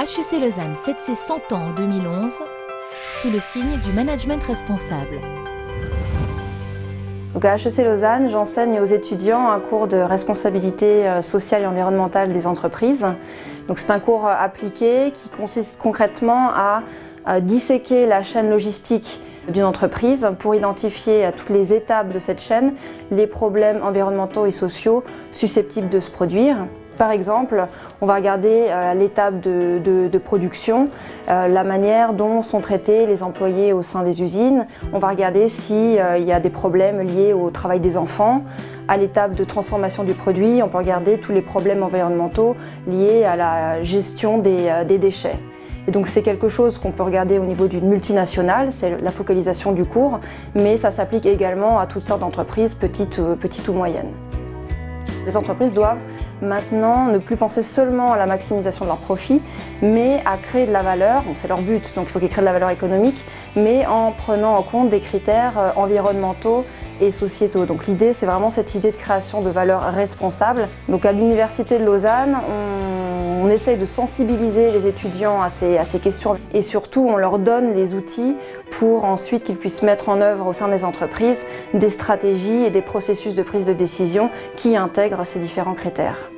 HEC Lausanne fête ses 100 ans en 2011 sous le signe du management responsable. Donc à HEC Lausanne, j'enseigne aux étudiants un cours de responsabilité euh, sociale et environnementale des entreprises. C'est un cours appliqué qui consiste concrètement à, disséquer la chaîne logistique d'une entreprise pour identifier à toutes les étapes de cette chaîne les problèmes environnementaux et sociaux susceptibles de se produire. Par exemple, on va regarder euh, l'étape de, production, euh, la manière dont sont traités les employés au sein des usines. On va regarder s'il euh, y a des problèmes liés au travail des enfants. À l'étape de transformation du produit, on peut regarder tous les problèmes environnementaux liés à la gestion des, déchets. Et donc c'est quelque chose qu'on peut regarder au niveau d'une multinationale, c'est la focalisation du cours, mais ça s'applique également à toutes sortes d'entreprises, petites, petites ou moyennes. Les entreprises doivent maintenant ne plus penser seulement à la maximisation de leurs profits, mais à créer de la valeur. c'est leur but, donc il faut qu'ils créent de la valeur économique, mais en prenant en compte des critères euh, environnementaux et sociétaux. Donc l'idée, c'est vraiment cette idée de création de valeur responsable. Donc à l'Université de Lausanne, on, essaye de sensibiliser les étudiants à ces, à ces questions et surtout on leur donne les outils pour ensuite qu'ils puissent mettre en œuvre au sein des entreprises des stratégies et des processus de prise de décision qui intègrent ces différents critères.